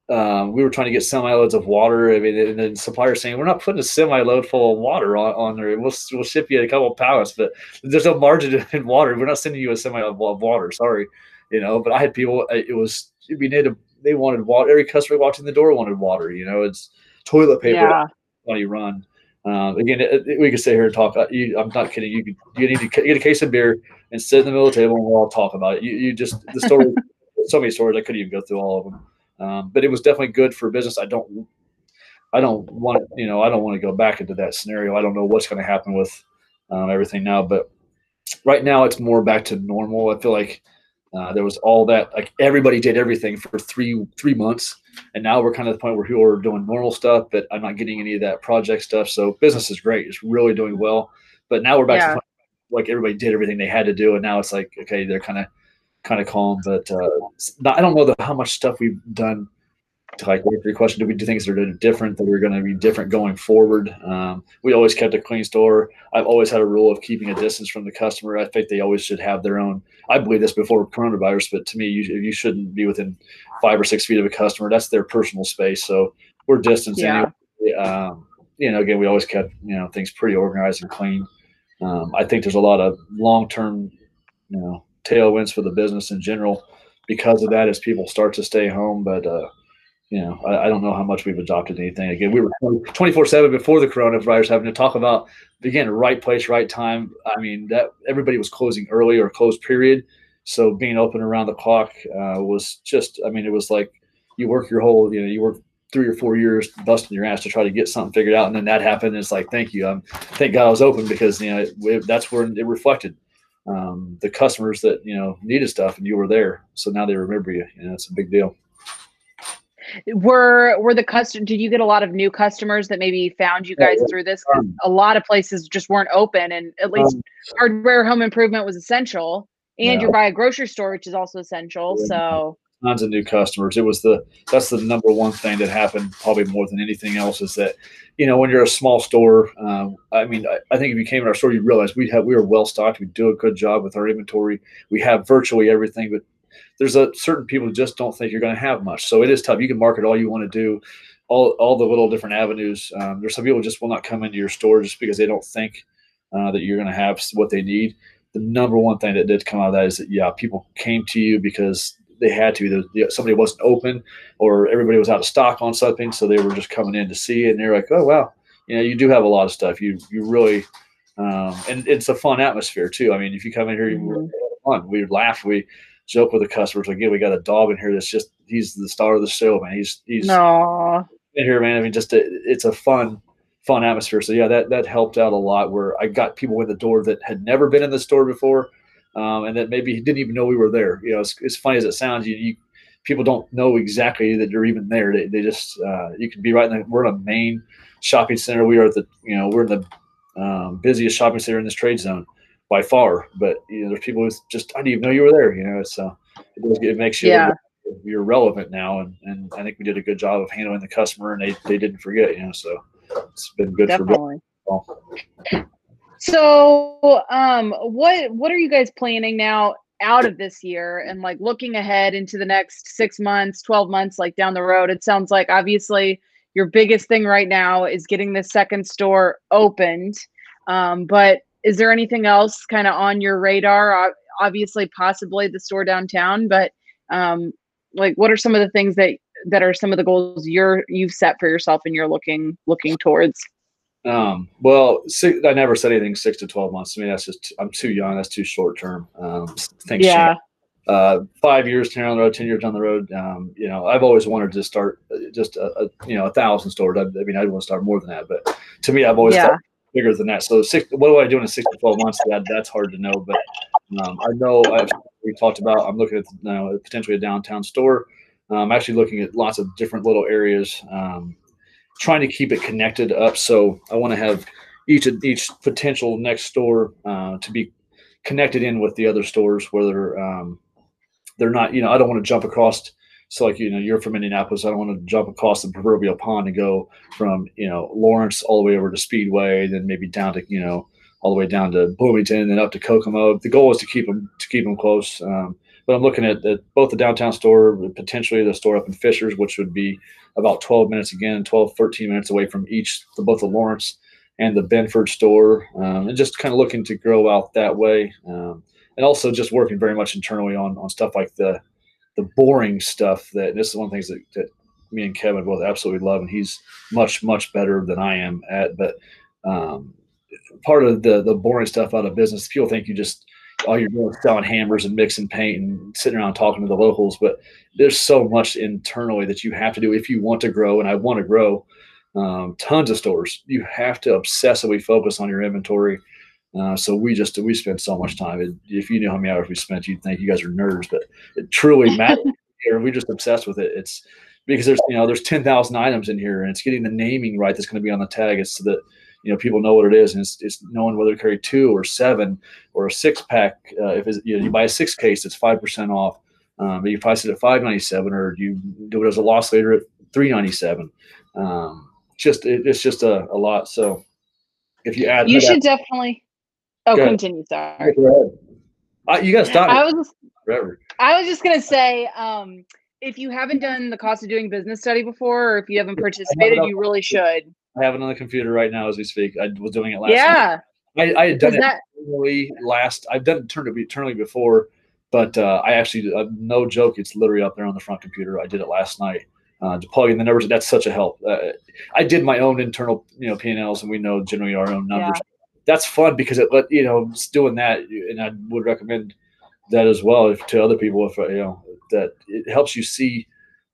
um, we were trying to get semi loads of water. I mean, and then suppliers saying we're not putting a semi load full of water on, on there. We'll, we'll ship you a couple pallets, but there's no margin in water. We're not sending you a semi of water. Sorry, you know. But I had people. It was I mean, they, they wanted water. Every customer walked in the door wanted water. You know, it's toilet paper. Yeah. Funny run. Um, again, it, it, we could sit here and talk. Uh, you, I'm not kidding. You could, you need to get a case of beer and sit in the middle of the table and we'll all talk about it. You, you just the story. so many stories. I couldn't even go through all of them. Um, but it was definitely good for business. I don't, I don't want you know, I don't want to go back into that scenario. I don't know what's going to happen with um, everything now, but right now it's more back to normal. I feel like uh, there was all that like everybody did everything for three three months, and now we're kind of the point where people are doing normal stuff, but I'm not getting any of that project stuff. So business is great; it's really doing well. But now we're back yeah. to like everybody did everything they had to do, and now it's like okay, they're kind of kind of calm. But uh, I don't know the, how much stuff we've done to like answer your question, do we do things that are different that are going to be different going forward? Um, we always kept a clean store. I've always had a rule of keeping a distance from the customer. I think they always should have their own. I believe this before coronavirus, but to me, you, you shouldn't be within five or six feet of a customer. That's their personal space. So we're distanced yeah. Um, you know, again, we always kept you know things pretty organized and clean. Um, I think there's a lot of long-term, you know, tailwinds for the business in general because of that as people start to stay home. But uh, you know, I, I, don't know how much we've adopted anything. Again, we were 24 seven before the coronavirus having to talk about, again, right place, right time. I mean, that everybody was closing early or closed period. So being open around the clock uh, was just, I mean, it was like you work your whole, you know, you work three or four years busting your ass to try to get something figured out. And then that happened. And it's like, thank you. Um, thank God I was open because, you know, it, that's where it reflected um, the customers that, you know, needed stuff and you were there. So now they remember you. You know, it's a big deal were were the custom did you get a lot of new customers that maybe found you guys through this um, a lot of places just weren't open and at least um, hardware home improvement was essential and yeah. you're by a grocery store which is also essential yeah. so tons of new customers it was the that's the number one thing that happened probably more than anything else is that you know when you're a small store um, i mean I, I, think if you came in our store you realize we have we are well stocked we do a good job with our inventory we have virtually everything but there's a certain people who just don't think you're going to have much. So it is tough. You can market all you want to do, all all the little different avenues. Um, there's some people just will not come into your store just because they don't think uh, that you're going to have what they need. The number one thing that did come out of that is that yeah, people came to you because they had to. The, somebody wasn't open, or everybody was out of stock on something, so they were just coming in to see it. And they're like, oh wow, you know, you do have a lot of stuff. You you really, um, and it's a fun atmosphere too. I mean, if you come in here, you mm-hmm. fun. We laugh. We joke with the customers like, yeah, we got a dog in here that's just he's the star of the show, man. He's he's Aww. in here, man. I mean, just a, it's a fun fun atmosphere. So yeah, that that helped out a lot. Where I got people in the door that had never been in the store before, um, and that maybe didn't even know we were there. You know, it's, as funny as it sounds, you, you people don't know exactly that you're even there. They, they just uh, you can be right in the we're in a main shopping center. We are at the you know we're in the um, busiest shopping center in this trade zone by far. But you know, there's people who just I didn't even know you were there. You know, so it, it makes you yeah. you're relevant now, and and I think we did a good job of handling the customer, and they they didn't forget. You know, so it's been good Definitely. for. So, um, what what are you guys planning now out of this year and like looking ahead into the next six months, twelve months, like down the road? It sounds like obviously your biggest thing right now is getting the second store opened. Um, but is there anything else kind of on your radar? Obviously, possibly the store downtown, but um, like, what are some of the things that that are some of the goals you're you've set for yourself and you're looking looking towards? Um, well, six, I never said anything six to twelve months. To me, that's just I'm too young. That's too short term. Um, things yeah. Uh, five years down the road, ten years down the road, um, you know, I've always wanted to start uh, just a, a you know a thousand stores. I, I mean, I'd want to start more than that, but to me, I've always yeah bigger than that. So six, what do I do in six to twelve months? That that's hard to know, but um, I know I've, we talked about. I'm looking at you know, potentially a downtown store. Uh, I'm actually looking at lots of different little areas, um, trying to keep it connected up. So I want to have each each potential next store uh, to be connected in with the other stores, whether um, they're not. You know, I don't want to jump across so like you know, you're from Indianapolis. I don't want to jump across the proverbial pond and go from you know Lawrence all the way over to Speedway, then maybe down to you know all the way down to Bloomington, and then up to Kokomo. The goal is to keep them to keep them close. Um, but I'm looking at, both the downtown store, potentially the store up in Fishers, which would be about 12 minutes again, 12, 13 minutes away from each, the, both the Lawrence and the Binford store, um, and just kind of looking to grow out that way. Um, and also just working very much internally on, on stuff like the the boring stuff that this is one of the things that, that me and Kevin both absolutely love, and he's much much better than I am at. But um, part of the the boring stuff out of business, people think you just all you're doing is selling hammers and mixing paint and sitting around talking to the locals. But there's so much internally that you have to do if you want to grow. And I want to grow um, tons of stores. You have to obsessively focus on your inventory. Uh, so we just we spend so much time. It, if you knew how many hours we spent, you'd think you guys are nerds, but it truly matters. here. We're just obsessed with it. It's because there's you know there's ten thousand items in here, and it's getting the naming right that's going to be on the tag. It's so that you know people know what it is, and it's, it's knowing whether to carry two or seven or a six pack. Uh, if it's, you, know, you buy a six case, it's five percent off. Um, but you price it at five ninety seven, or you do it as a loss leader at three ninety seven. Um, just it, it's just a, a lot. So if you add, you should definitely. Oh, continue. Sorry. Uh, you got to stop. I was forever. I was just gonna say, um, if you haven't done the cost of doing business study before, or if you haven't participated, you really should. I have it on the computer right now as we speak. I was doing it last. Yeah. I, I, had done it that, last. I've done it internally before, but uh, I actually, uh, no joke, it's literally up there on the front computer. I did it last night uh, to plug in the numbers. That's such a help. Uh, I did my own internal, you know, P and Ls, and we know generally our own numbers. Yeah. That's fun because it let you know doing that, and I would recommend that as well if, to other people if you know that it helps you see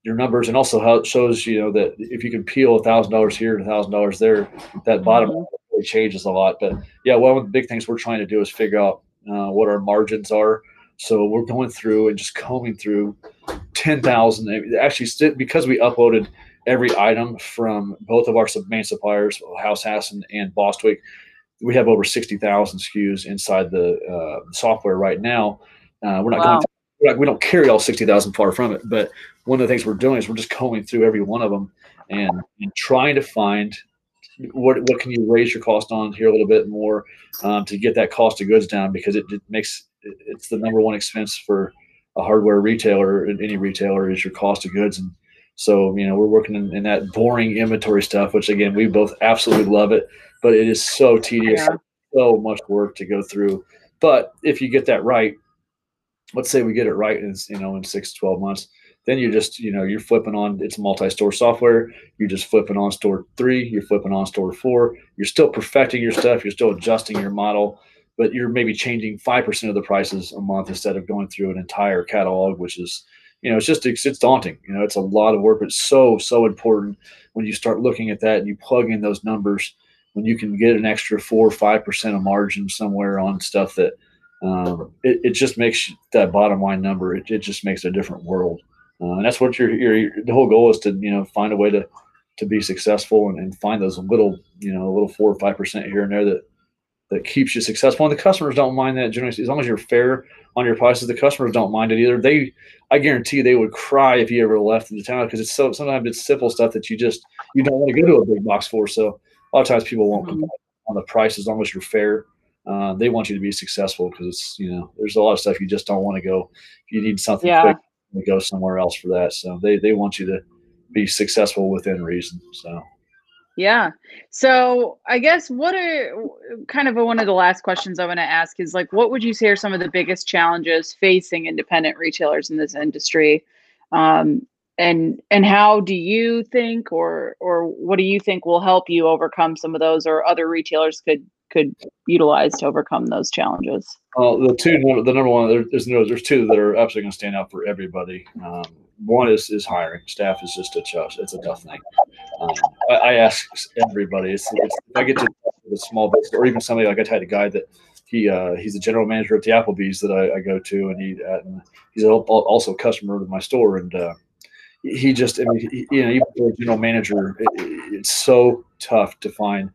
your numbers and also how it shows you know that if you can peel a thousand dollars here and a thousand dollars there that bottom mm-hmm. really changes a lot but yeah one of the big things we're trying to do is figure out uh, what our margins are so we're going through and just combing through 10,000 actually because we uploaded every item from both of our main suppliers House Hasson and Bostwick we have over 60,000 SKUs inside the uh, software right now uh, we're not wow. going to, we don't carry all 60,000 far from it, but one of the things we're doing is we're just combing through every one of them and, and trying to find what, what can you raise your cost on here a little bit more um, to get that cost of goods down because it, it makes it's the number one expense for a hardware retailer and any retailer is your cost of goods and so you know we're working in, in, that boring inventory stuff which again we both absolutely love it but it is so tedious yeah. so much work to go through but if you get that right let's say we get it right in you know in six to 12 months then you're just you know you're flipping on it's multi-store software. You're just flipping on store three you're flipping on store four. You're still perfecting your stuff you're still adjusting your model but you're maybe changing 5% of the prices a month instead of going through an entire catalog which is you know it's just it's, it's daunting. You know it's a lot of work but so so important when you start looking at that and you plug in those numbers when you can get an extra four or five percent of margin somewhere on stuff that um, it, it just makes that bottom line number. It, it just makes a different world, uh, and that's what your, your the whole goal is to you know find a way to to be successful and, and find those little you know little four or five percent here and there that that keeps you successful. And the customers don't mind that generally as long as you're fair on your prices. The customers don't mind it either. They I guarantee they would cry if you ever left the town because it's so sometimes it's simple stuff that you just you don't want to go to a big box for. So a lot of times people won't mm-hmm. on the price as long as you're fair uh, they want you to be successful because it's you know there's a lot of stuff you just don't want to go. If you need something yeah. quick, go somewhere else for that. So they they want you to be successful within reason. So. Yeah. So I guess what are kind of one of the last questions I want to ask is like, what would you say are some of the biggest challenges facing independent retailers in this industry? Um, and and how do you think or or what do you think will help you overcome some of those or other retailers could could utilize to overcome those challenges? Well, the two, the number one, there's no, there's two that are absolutely going to stand out for everybody. Um, one is is hiring. Staff is just a tough. It's a tough thing. Um, I, I, ask everybody. It's, it's, if I get to a small business, or even somebody like I had a guy that he uh, he's the general manager at the Applebee's that I, I go to, and he uh, and he's also a customer of my store, and uh, he just I mean he, you know even for a general manager, it, it's so tough to find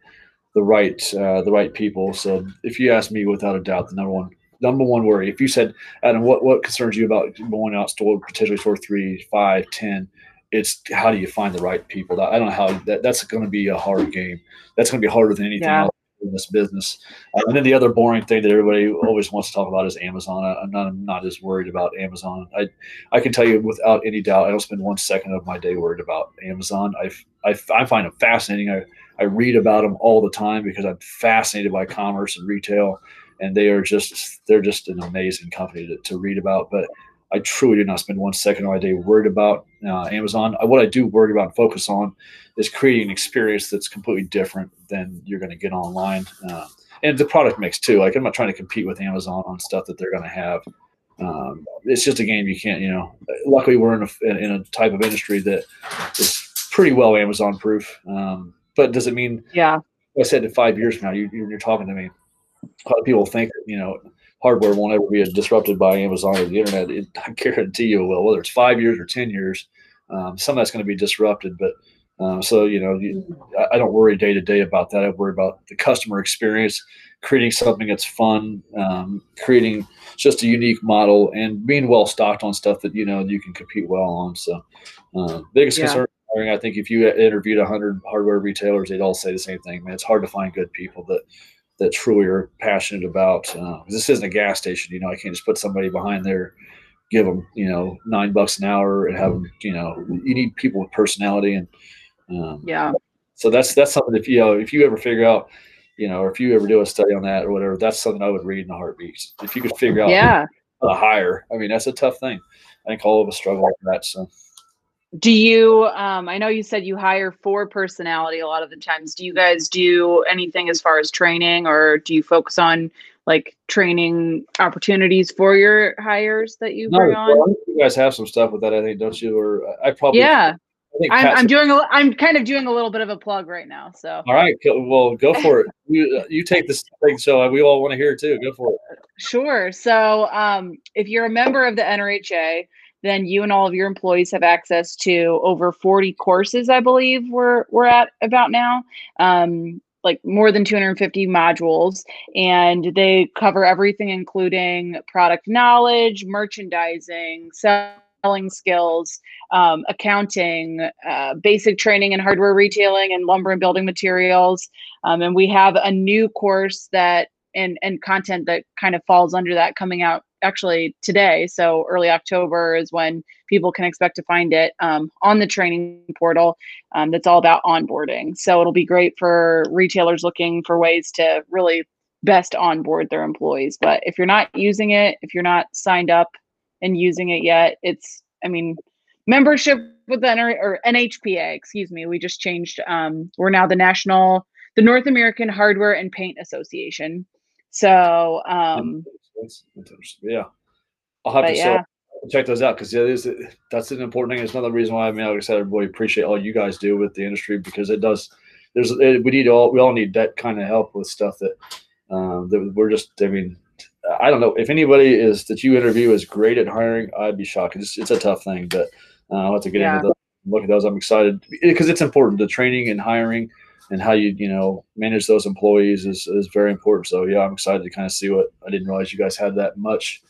the right uh, the right people. So if you ask me, without a doubt, the number one number one worry. If you said, Adam, what what concerns you about going out store potentially store three, five, ten? It's how do you find the right people? I don't know how that, that's going to be a hard game. That's going to be harder than anything yeah. else in this business. Uh, and then the other boring thing that everybody always wants to talk about is Amazon. I, am not, I'm not as worried about Amazon. I I can tell you without any doubt, I don't spend one second of my day worried about Amazon. I I, I find it fascinating. I I read about them all the time because I'm fascinated by commerce and retail, and they are just they're just an amazing company to, to read about. But I truly do not spend one second of my day worried about uh, Amazon. Uh, what I do worry about and focus on is creating an experience that's completely different than you're going to get online. Uh, and the product mix too. Like I'm not trying to compete with Amazon on stuff that they're going to have. Um, it's just a game you can't, you know. Luckily, we're in a in a type of industry that is pretty well Amazon proof. Um, but does it mean? Yeah. I said in five years from now, you, you're talking to me. A lot of people think you know hardware won't ever be disrupted by Amazon or the internet. It, I guarantee you it will. Whether it's five years or ten years, um, some of that's going to be disrupted. But uh, so you know, you, I, I don't worry day to day about that. I worry about the customer experience, creating something that's fun, um, creating just a unique model, and being well stocked on stuff that you know you can compete well on. So, uh, biggest yeah. concern. I think if you interviewed 100 hardware retailers, they'd all say the same thing. Man, it's hard to find good people that that truly are passionate about. Uh, this isn't a gas station, you know. I can't just put somebody behind there, give them, you know, nine bucks an hour, and have them, you know. You need people with personality, and um, yeah. So that's that's something if you know if you ever figure out, you know, or if you ever do a study on that or whatever, that's something I would read in a heartbeat. If you could figure out, yeah, a hire. I mean, that's a tough thing. I think all of us struggle with that. So do you um, i know you said you hire for personality a lot of the times do you guys do anything as far as training or do you focus on like training opportunities for your hires that you bring no, on you guys have some stuff with that i think don't you or i probably yeah I am I'm doing a, I'm kind of doing a little bit of a plug right now. So all right, well, go for it. you you take this thing, so we all want to hear it too. Go for it. Sure. So um, if you're a member of the NRHA, then you and all of your employees have access to over 40 courses, I believe we're, we're at about now. Um, like more than 250 modules and they cover everything including product knowledge merchandising selling skills um, accounting uh, basic training in hardware retailing and lumber and building materials um, and we have a new course that and and content that kind of falls under that coming out actually today. So early October is when people can expect to find it um, on the training portal. Um, that's all about onboarding. So it'll be great for retailers looking for ways to really best onboard their employees. But if you're not using it, if you're not signed up and using it yet, it's I mean membership with the or NHPA, excuse me, we just changed. Um, we're now the national, the North American Hardware and Paint Association. So um, yeah, I'll have to yeah. check those out because yeah, that's an important thing. It's another reason why I mean, like I said, I really appreciate all you guys do with the industry because it does. There's it, we need all we all need that kind of help with stuff that um, that we're just. I mean, I don't know if anybody is that you interview is great at hiring. I'd be shocked. It's it's a tough thing, but uh, I'll have to get yeah. into the look at those. I'm excited because it's important. The training and hiring and how you you know manage those employees is, is very important. So yeah, I'm excited to kind of see what I didn't realize you guys had that much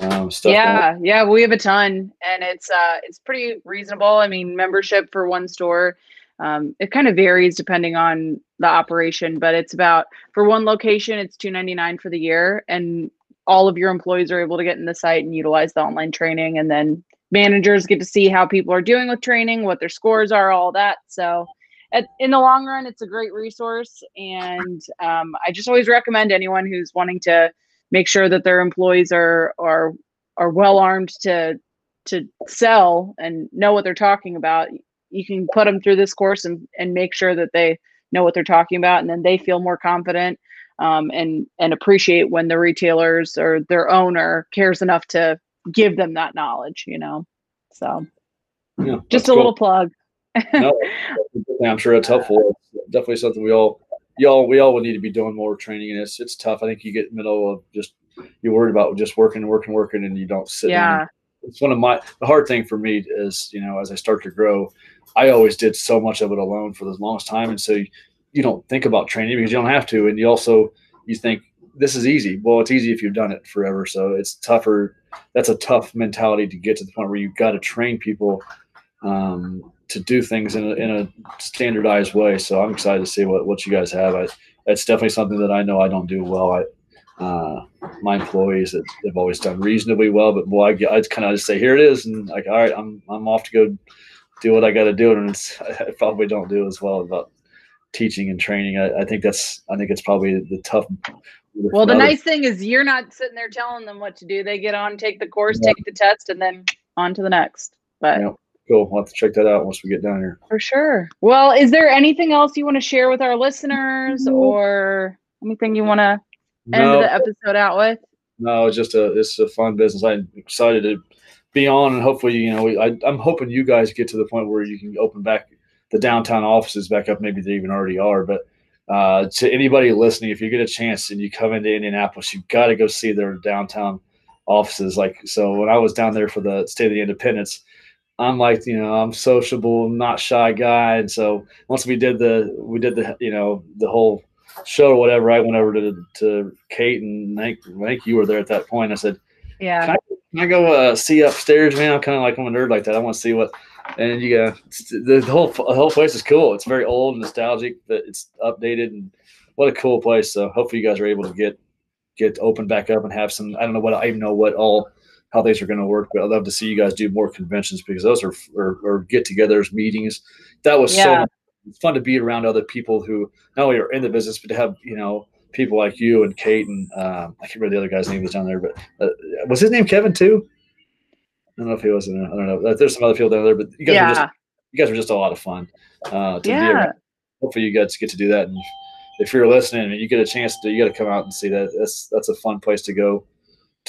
um, stuff. Yeah, yeah, we have a ton, and it's uh it's pretty reasonable. I mean, membership for one store. Um, it kind of varies depending on the operation, but it's about for one location, it's two ninety nine for the year, and all of your employees are able to get in the site and utilize the online training, and then managers get to see how people are doing with training, what their scores are, all that. So at, in the long run, it's a great resource. And um, I just always recommend anyone who's wanting to make sure that their employees are are are well armed to to sell and know what they're talking about. You can put them through this course and and make sure that they know what they're talking about, and then they feel more confident um, and and appreciate when the retailers or their owner cares enough to give them that knowledge. You know, so yeah, just a cool. little plug no, I'm sure it's helpful. It's definitely something we all, y'all, we all would need to be doing more training. And it's it's tough. I think you get in the middle of just you're worried about just working, working, working, and you don't sit. Yeah. Down. It's one of my the hard thing for me is you know as I start to grow, I always did so much of it alone for the longest time, and so you, you don't think about training because you don't have to, and you also you think this is easy. Well, it's easy if you've done it forever. So it's tougher. That's a tough mentality to get to the point where you've got to train people um, to do things in a, in a standardized way. So I'm excited to see what, what you guys have. I, it's definitely something that I know I don't do well. I, uh, my employees that have always done reasonably well, but boy, I, I kind of just say, here it is. And like, all right, I'm, I'm off to go do what I got to do. And it's, I probably don't do as well about teaching and training. I, I think that's, I think it's probably the tough. Well, the nice thing is you're not sitting there telling them what to do. They get on, take the course, yeah. take the test, and then on to the next. But yeah cool. We'll have to check that out once we get down here. For sure. Well, is there anything else you want to share with our listeners or Anything you want to end no, the episode out with? No, it's just a it's a fun business. I'm excited to be on, and hopefully, you know, I, I'm hoping you guys get to the point where you can open back the downtown offices back up. Maybe they even already are, but uh, to anybody listening, if you get a chance and you come into Indianapolis, you've got to go see their downtown offices. Like, so when I was down there for the State of the Independence, I'm like, you know, I'm sociable, not shy guy. And so once we did the, we did the, you know, the whole show or whatever, I went over to, to Kate and I think, I think you were there at that point. I said, yeah, can I, can I go uh, see upstairs, man? I'm kind of like, I'm a nerd like that. I want to see what, and you got the whole, the whole place is cool. It's very old, nostalgic, but it's updated and what a cool place. So hopefully you guys are able to get, get open back up and have some, I don't know what, I even know what all, how things are going to work. But I'd love to see you guys do more conventions because those are or, or get-togethers, meetings. That was yeah. so fun to be around other people who not only are in the business, but to have you know people like you and Kate and um, I can't remember the other guy's name was down there, but uh, was his name Kevin too? I don't know if he was. I don't know. There's some other people down there, but you guys yeah. were just you guys were just a lot of fun. Uh, to yeah. Be Hopefully, you guys get to do that. And if you're listening and you get a chance to, you got to come out and see that. That's that's a fun place to go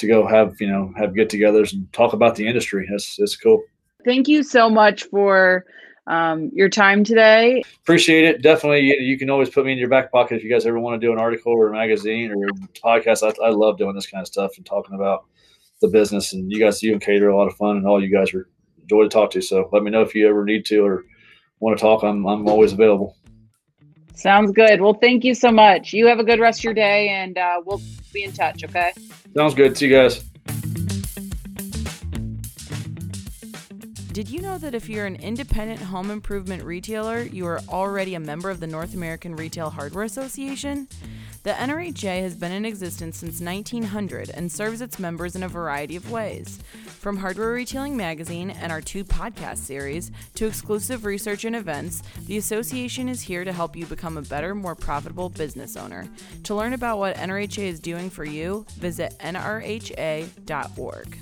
to go have you know have get-togethers and talk about the industry. That's that's cool. Thank you so much for um, your time today. Appreciate it. Definitely, you, you, can always put me in your back pocket if you guys ever want to do an article or a magazine or a podcast. I, I love doing this kind of stuff and talking about the business. And you guys, you and Kate are a lot of fun, and all you guys are joy to talk to. So let me know if you ever need to or want to talk. I'm I'm always available. Sounds good. Well, thank you so much. You have a good rest of your day, and uh, we'll be in touch. Okay. Sounds good. See you guys. Did you know that if you're an independent home improvement retailer, you are already a member of the North American Retail Hardware Association? The NRHA has been in existence since 1900 and serves its members in a variety of ways. From Hardware Retailing Magazine and our two podcast series to exclusive research and events, the association is here to help you become a better, more profitable business owner. To learn about what NRHA is doing for you, visit nrha.org.